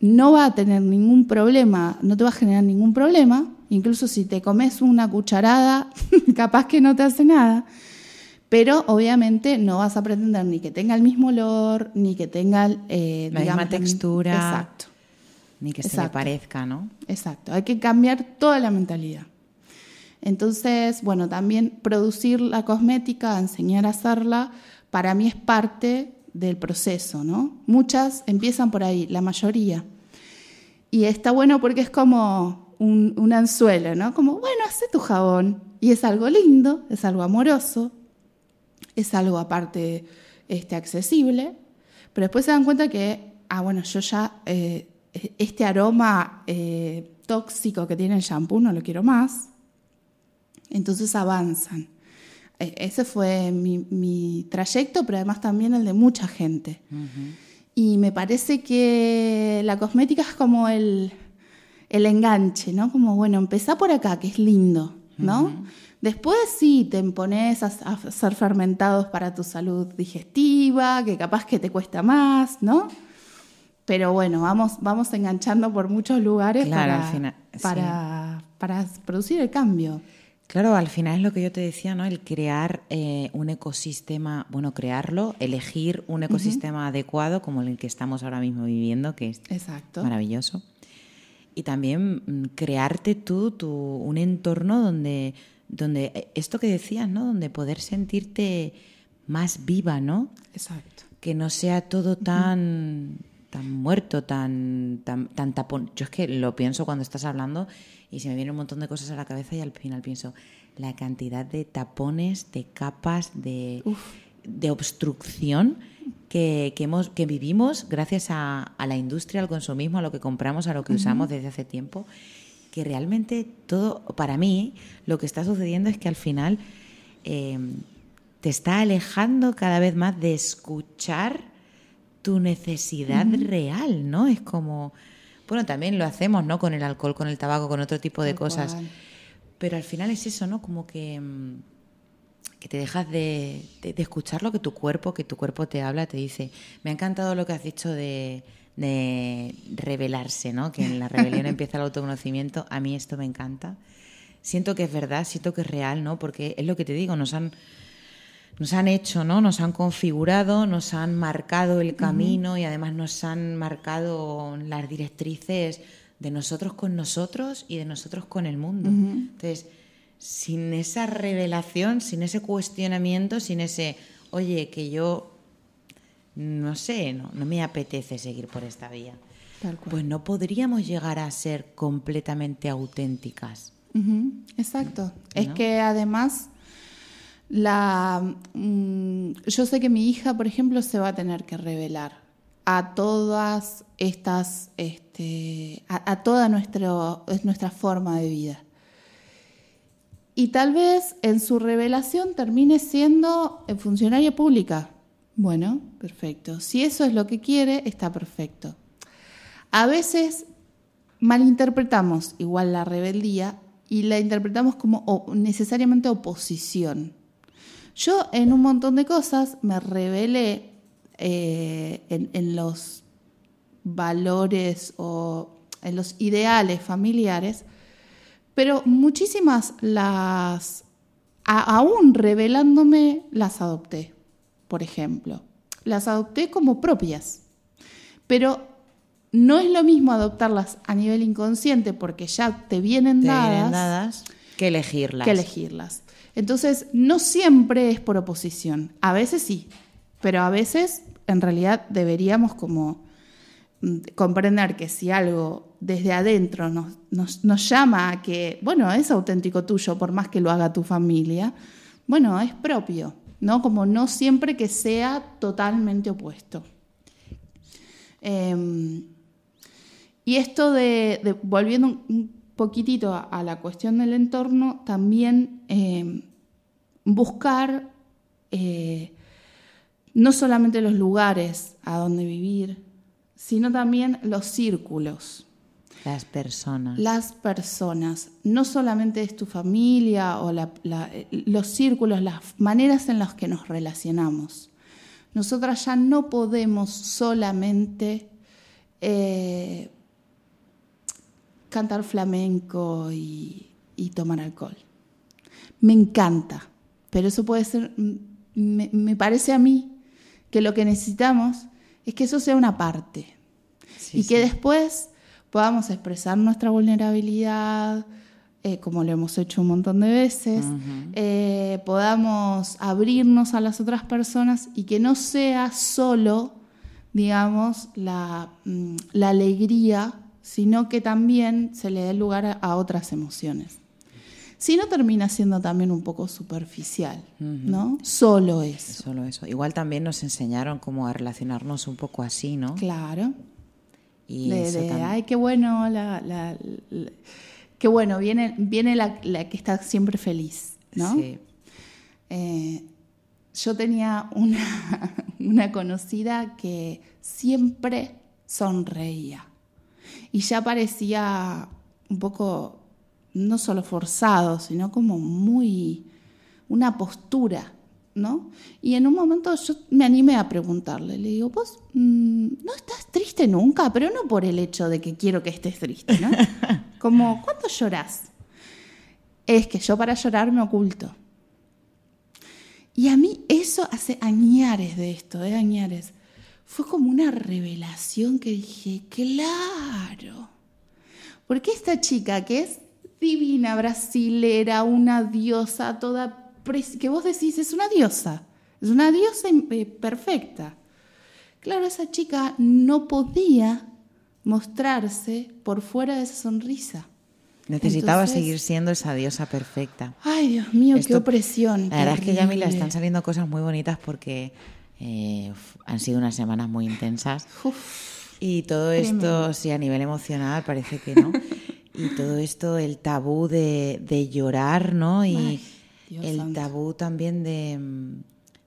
no va a tener ningún problema, no te va a generar ningún problema, Incluso si te comes una cucharada, capaz que no te hace nada. Pero obviamente no vas a pretender ni que tenga el mismo olor, ni que tenga eh, la misma textura. Exacto. Ni que se le parezca, ¿no? Exacto. Hay que cambiar toda la mentalidad. Entonces, bueno, también producir la cosmética, enseñar a hacerla, para mí es parte del proceso, ¿no? Muchas empiezan por ahí, la mayoría. Y está bueno porque es como un, anzuelo, ¿no? Como, bueno, hace tu jabón. Y es algo lindo, es algo amoroso, es algo aparte este, accesible, pero después se dan cuenta que, ah, bueno, yo ya eh, este aroma eh, tóxico que tiene el shampoo no lo quiero más. Entonces avanzan. E, ese fue mi, trayecto, pero además también el de mucha gente. Y me parece que la cosmética es como el, el enganche, ¿no? Como, bueno, empezá por acá, que es lindo, ¿no? Después sí, te pones a, hacer fermentados para tu salud digestiva, que capaz que te cuesta más, ¿no? Pero bueno, vamos, vamos enganchando por muchos lugares para, para, producir el cambio. Claro, al final es lo que yo te decía, ¿no? El crear eh, un ecosistema, bueno, crearlo, elegir un ecosistema adecuado como el que estamos ahora mismo viviendo, que es Exacto. maravilloso y también mm, crearte tú tu, un entorno donde, donde eh, esto que decías, ¿no? Donde poder sentirte más viva, ¿no? Exacto. Que no sea todo tan, tan muerto, tan, tan, tan tapón. Yo es que lo pienso cuando estás hablando y se me vienen un montón de cosas a la cabeza y al final pienso la cantidad de tapones, de capas, de, de obstrucción que, hemos, que vivimos gracias a, la industria, al consumismo, a lo que compramos, a lo que usamos desde hace tiempo, que realmente todo, para mí, lo que está sucediendo es que al final em, te está alejando cada vez más de escuchar tu necesidad real, ¿no? Es como, Bueno, también lo hacemos, ¿no? Con el alcohol, con el tabaco, con otro tipo de cosas. Pero al final es eso, ¿no? Como que, mm, que te dejas de, escuchar lo que tu cuerpo, que tu cuerpo te habla, te dice. Me ha encantado lo que has dicho de, de revelarse, ¿no? Que en la rebelión empieza el autoconocimiento. A mí esto me encanta. Siento que es verdad, siento que es real, ¿no? Porque es lo que te digo, nos han nos han hecho, ¿no? Nos han configurado, nos han marcado el camino y además nos han marcado las directrices de nosotros con nosotros y de nosotros con el mundo. Entonces, sin esa revelación, sin ese cuestionamiento, sin ese, oye, que yo, no sé, no, no me apetece seguir por esta vía, pues no podríamos llegar a ser completamente auténticas. Exacto. Es que además la, mm, yo sé que mi hija, por ejemplo, se va a tener que revelar a todas estas, este, a, toda nuestro, nuestra forma de vida. Y tal vez en su revelación termine siendo funcionaria pública. Bueno, perfecto. Si eso es lo que quiere, está perfecto. A veces malinterpretamos igual la rebeldía y la interpretamos como necesariamente oposición. Yo en un montón de cosas me revelé eh, en, los valores o en los ideales familiares, pero muchísimas las, aún revelándome, las adopté, por ejemplo. Las adopté como propias, pero no es lo mismo adoptarlas a nivel inconsciente porque ya te vienen, dadas, que elegirlas. Que elegirlas. Entonces, no siempre es por oposición. A veces sí, pero a veces en realidad deberíamos como mm, comprender que si algo desde adentro nos, llama a que, bueno, es auténtico tuyo por más que lo haga tu familia, bueno, es propio, ¿no? Como no siempre que sea totalmente opuesto. Em, y esto de, volviendo un poquitito a, la cuestión del entorno, también em, buscar eh, no solamente los lugares a donde vivir, sino también los círculos. Las personas. Las personas. No solamente es tu familia o los círculos, las maneras en las que nos relacionamos. Nosotras ya no podemos solamente eh, cantar flamenco y tomar alcohol. Me encanta, pero eso puede ser, me, parece a mí que lo que necesitamos es que eso sea una parte. Y que después podamos expresar nuestra vulnerabilidad, eh, como lo hemos hecho un montón de veces, eh, podamos abrirnos a las otras personas y que no sea solo, digamos, la, mm, la alegría, sino que también se le dé lugar a otras emociones. Si no termina siendo también un poco superficial, ¿no? Solo eso. Solo eso. Igual también nos enseñaron cómo a relacionarnos un poco así, ¿no? Claro. Y de, ay, qué bueno, la, qué bueno, viene, viene la, que está siempre feliz, ¿no? Sí. Eh, yo tenía una, una conocida que siempre sonreía y ya parecía un poco no solo forzado, sino como muy una postura, ¿no? Y en un momento yo me animé a preguntarle, le digo, vos mm, no estás triste nunca, pero no por el hecho de que quiero que estés triste, ¿no? Como, ¿cuándo lloras? Es que yo para llorar me oculto. Y a mí eso hace añares de esto, de ¿eh? añares. Fue como una revelación que dije, claro. Porque esta chica que es divina, brasilera, una diosa toda que vos decís, es una diosa, es una diosa eh, perfecta. Claro, esa chica no podía mostrarse por fuera de esa sonrisa. Necesitaba seguir siendo esa diosa perfecta. Ay, Dios mío, qué opresión. La verdad es que ya a mí le están saliendo cosas muy bonitas porque eh, han sido unas semanas muy intensas. y todo esto, sí, a nivel emocional parece que no. y todo esto, el tabú de, de llorar, ¿no? Y el tabú también de,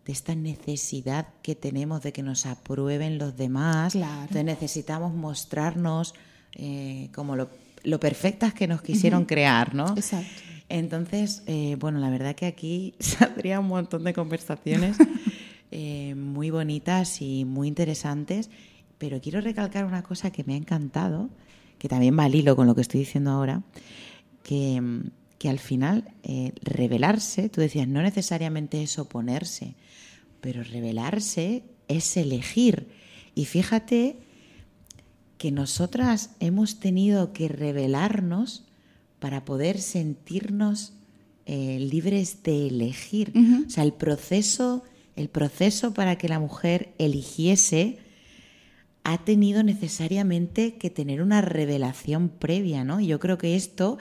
de, esta necesidad que tenemos de que nos aprueben los demás. Entonces necesitamos mostrarnos eh, como lo, lo, perfectas que nos quisieron crear, ¿no? Exacto. Entonces, eh, bueno, la verdad que aquí saldría un montón de conversaciones eh, muy bonitas y muy interesantes, pero quiero recalcar una cosa que me ha encantado, que también va al hilo con lo que estoy diciendo ahora, que, que al final revelarse, tú decías, no necesariamente es oponerse, pero revelarse es elegir. Y fíjate que nosotras hemos tenido que revelarnos para poder sentirnos eh, libres de elegir. O sea, el proceso, el proceso para que la mujer eligiese ha tenido necesariamente que tener una revelación previa, ¿no? Yo creo que esto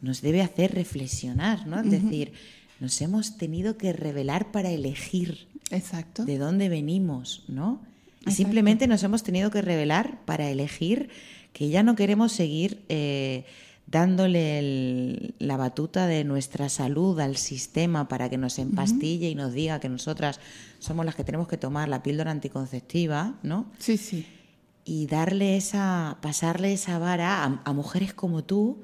nos debe hacer reflexionar, ¿no? Es decir, nos hemos tenido que revelar para elegir Exacto. de dónde venimos, ¿no? Y simplemente nos hemos tenido que revelar para elegir que ya no queremos seguir eh, dándole la batuta de nuestra salud al sistema para que nos empastille y nos diga que nosotras somos las que tenemos que tomar la píldora anticonceptiva, ¿no? Sí, sí. Y darle esa, pasarle esa vara a, a mujeres como tú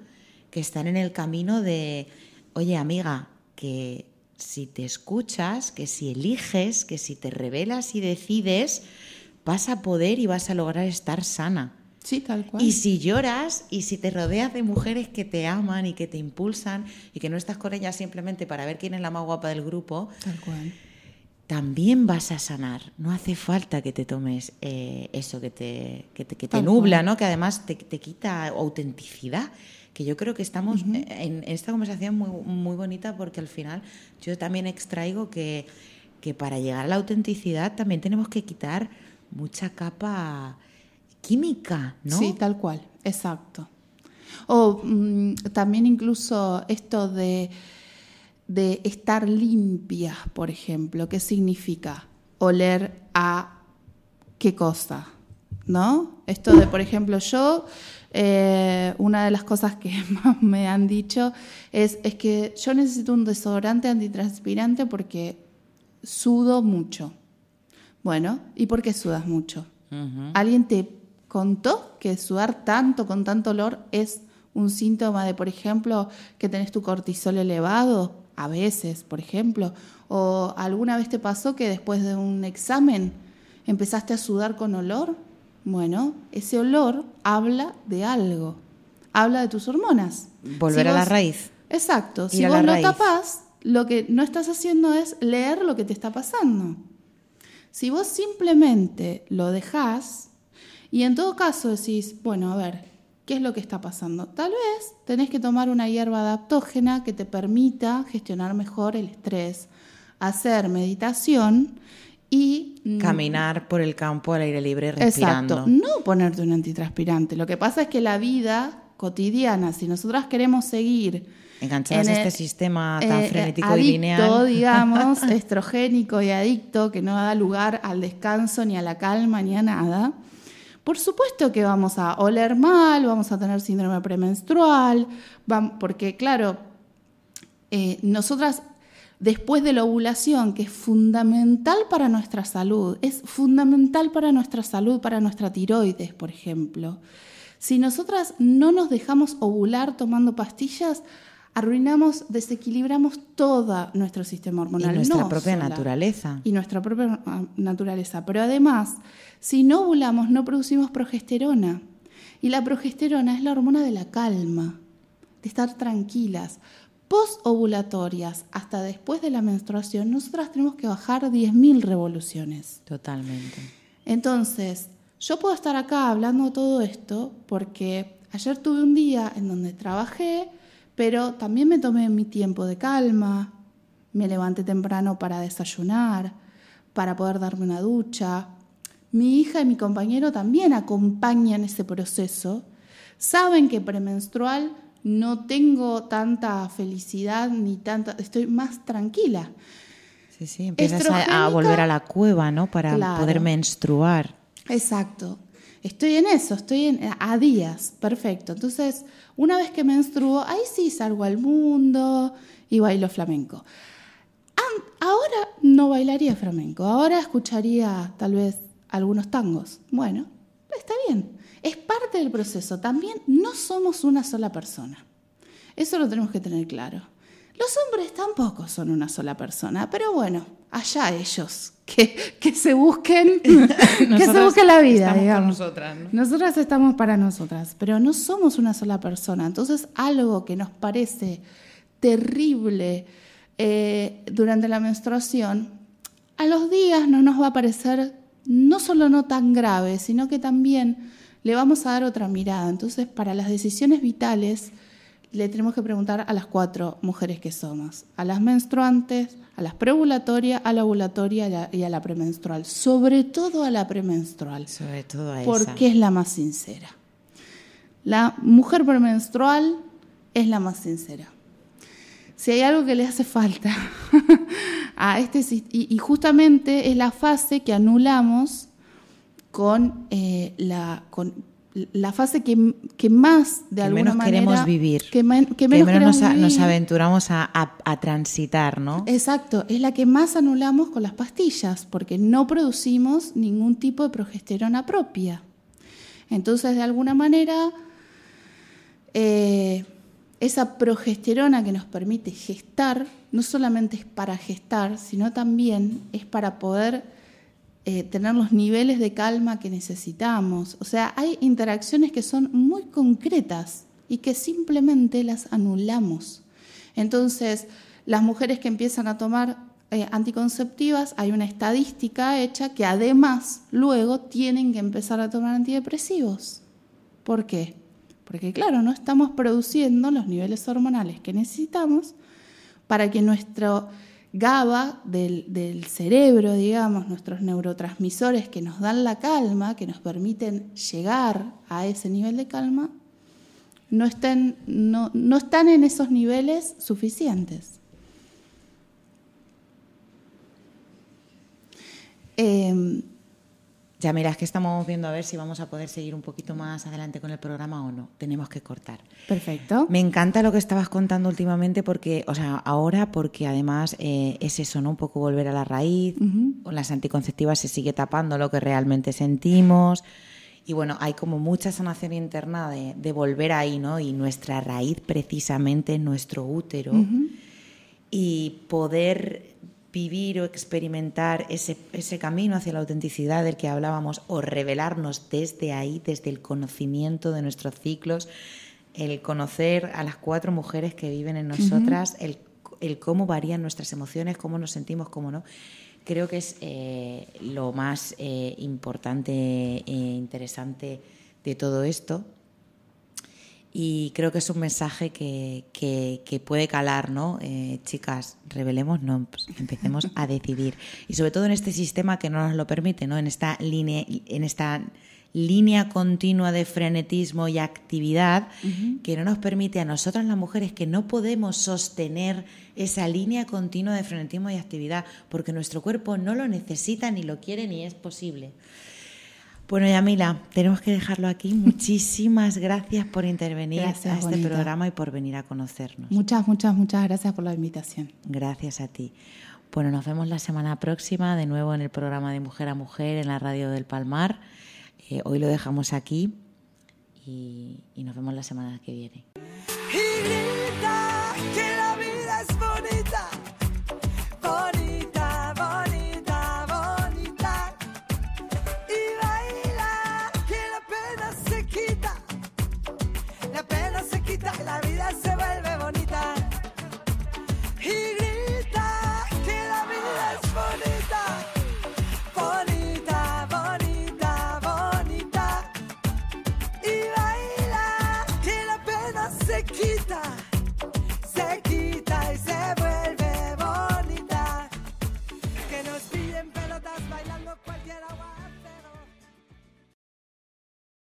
que están en el camino de, oye amiga, que si te escuchas, que si eliges, que si te revelas y decides, vas a poder y vas a lograr estar sana. Sí, tal cual. Y si lloras y si te rodeas de mujeres que te aman y que te impulsan y que no estás con ellas simplemente para ver quién es la más guapa del grupo, tal cual. también vas a sanar. No hace falta que te tomes eh, eso que te, que te, nubla, ¿no? que además te, te quita autenticidad que yo creo que estamos en, esta conversación muy, muy bonita porque al final yo también extraigo que, que para llegar a la autenticidad también tenemos que quitar mucha capa química, ¿no? Sí, tal cual, exacto. O mm, también incluso esto de, de estar limpia, por ejemplo, ¿qué significa? Oler a qué cosa, ¿no? Esto de, por ejemplo, yo eh, una de las cosas que más me han dicho es, es que yo necesito un desodorante antitranspirante porque sudo mucho. Bueno, ¿y por qué sudas mucho? ¿Alguien te contó que sudar tanto con tanto olor es un síntoma de, por ejemplo, que tenés tu cortisol elevado? A veces, por ejemplo. ¿O alguna vez te pasó que después de un examen empezaste a sudar con olor? Bueno, ese olor habla de algo, habla de tus hormonas. Volver a la raíz. Exacto, si vos lo tapás, lo que no estás haciendo es leer lo que te está pasando. Si vos simplemente lo dejás y en todo caso decís, bueno, a ver, ¿qué es lo que está pasando? Tal vez tenés que tomar una hierba adaptógena que te permita gestionar mejor el estrés, hacer meditación y mm, caminar por el campo al aire libre respirando. Exacto, no ponerte un antitranspirante. Lo que pasa es que la vida cotidiana, si nosotras queremos seguir enganchadas a este sistema tan eh, frenético y lineal, digamos, estrogénico y adicto que no da lugar al descanso ni a la calma ni a nada. Por supuesto que vamos a oler mal, vamos a tener síndrome premenstrual, porque claro, eh, nosotras después de la ovulación, que es fundamental para nuestra salud, es fundamental para nuestra salud, para nuestra tiroides, por ejemplo. Si nosotras no nos dejamos ovular tomando pastillas, arruinamos, desequilibramos todo nuestro sistema hormonal. Y nuestra propia naturaleza. Y nuestra propia ah, naturaleza. Pero además, si no ovulamos, no producimos progesterona. Y la progesterona es la hormona de la calma, de estar tranquilas post-ovulatorias hasta después de la menstruación, nosotras tenemos que bajar 10.000 revoluciones. Totalmente. Entonces, yo puedo estar acá hablando todo esto porque ayer tuve un día en donde trabajé, pero también me tomé mi tiempo de calma, me levanté temprano para desayunar, para poder darme una ducha. Mi hija y mi compañero también acompañan ese proceso. Saben que premenstrual no tengo tanta felicidad ni tanta, estoy más tranquila. Sí, sí, empiezas a, volver a la cueva, ¿no? Para poder menstruar. Exacto. Estoy en eso, estoy en, a días, perfecto. Entonces, una vez que menstruo, ahí sí salgo al mundo y bailo flamenco. Ahora no bailaría flamenco, ahora escucharía tal vez algunos tangos. Bueno, está bien. es parte del proceso. También no somos una sola persona. Eso lo tenemos que tener claro. Los hombres tampoco son una sola persona, pero bueno, allá ellos, que, que se busquen, que se busquen la vida, digamos. nosotras, Nosotras estamos para nosotras, pero no somos una sola persona. Entonces, algo que nos parece terrible eh, durante la menstruación, a los días no nos va a parecer no solo no tan grave, sino que también le vamos a dar otra mirada. Entonces, para las decisiones vitales, le tenemos que preguntar a las cuatro mujeres que somos, a las menstruantes, a las preovulatorias, a la ovulatoria y a la premenstrual, sobre todo a la premenstrual. Sobre todo a Porque es la más sincera. La mujer premenstrual es la más sincera. Si hay algo que le hace falta a este y, justamente es la fase que anulamos con eh, la con la fase que, más de alguna menos manera queremos vivir, que, menos, nos, aventuramos a, transitar, ¿no? Exacto, es la que más anulamos con las pastillas, porque no producimos ningún tipo de progesterona propia. Entonces, de alguna manera, eh, esa progesterona que nos permite gestar, no solamente es para gestar, sino también es para poder eh, tener los niveles de calma que necesitamos. O sea, hay interacciones que son muy concretas y que simplemente las anulamos. Entonces, las mujeres que empiezan a tomar eh, anticonceptivas, hay una estadística hecha que además luego tienen que empezar a tomar antidepresivos. ¿Por qué? Porque claro, no estamos produciendo los niveles hormonales que necesitamos para que nuestro GABA del, cerebro, digamos, nuestros neurotransmisores que nos dan la calma, que nos permiten llegar a ese nivel de calma, no, estén, no, están en esos niveles suficientes. Eh, ya mirás que estamos viendo a ver si vamos a poder seguir un poquito más adelante con el programa o no. Tenemos que cortar. Perfecto. Me encanta lo que estabas contando últimamente porque, o sea, ahora porque además eh, es eso, ¿no? Un poco volver a la raíz. Con las anticonceptivas se sigue tapando lo que realmente sentimos. Y bueno, hay como mucha sanación interna de, de volver ahí, ¿no? Y nuestra raíz precisamente es nuestro útero. Y poder vivir o experimentar ese, ese camino hacia la autenticidad del que hablábamos o revelarnos desde ahí, desde el conocimiento de nuestros ciclos, el conocer a las cuatro mujeres que viven en nosotras, el, el, cómo varían nuestras emociones, cómo nos sentimos, cómo no. Creo que es eh, lo más eh, importante e interesante de todo esto y creo que es un mensaje que, que, puede calar, ¿no? Eh, chicas, revelemos, no, pues empecemos a decidir. Y sobre todo en este sistema que no nos lo permite, ¿no? En esta línea, en esta línea continua de frenetismo y actividad que no nos permite a nosotras las mujeres que no podemos sostener esa línea continua de frenetismo y actividad porque nuestro cuerpo no lo necesita ni lo quiere ni es posible. Bueno, Yamila, tenemos que dejarlo aquí. Muchísimas gracias por intervenir a este programa y por venir a conocernos. Muchas, muchas, muchas gracias por la invitación. Gracias a ti. Bueno, nos vemos la semana próxima de nuevo en el programa de Mujer a Mujer en la radio del Palmar. Eh, hoy lo dejamos aquí y, y nos vemos la semana que viene.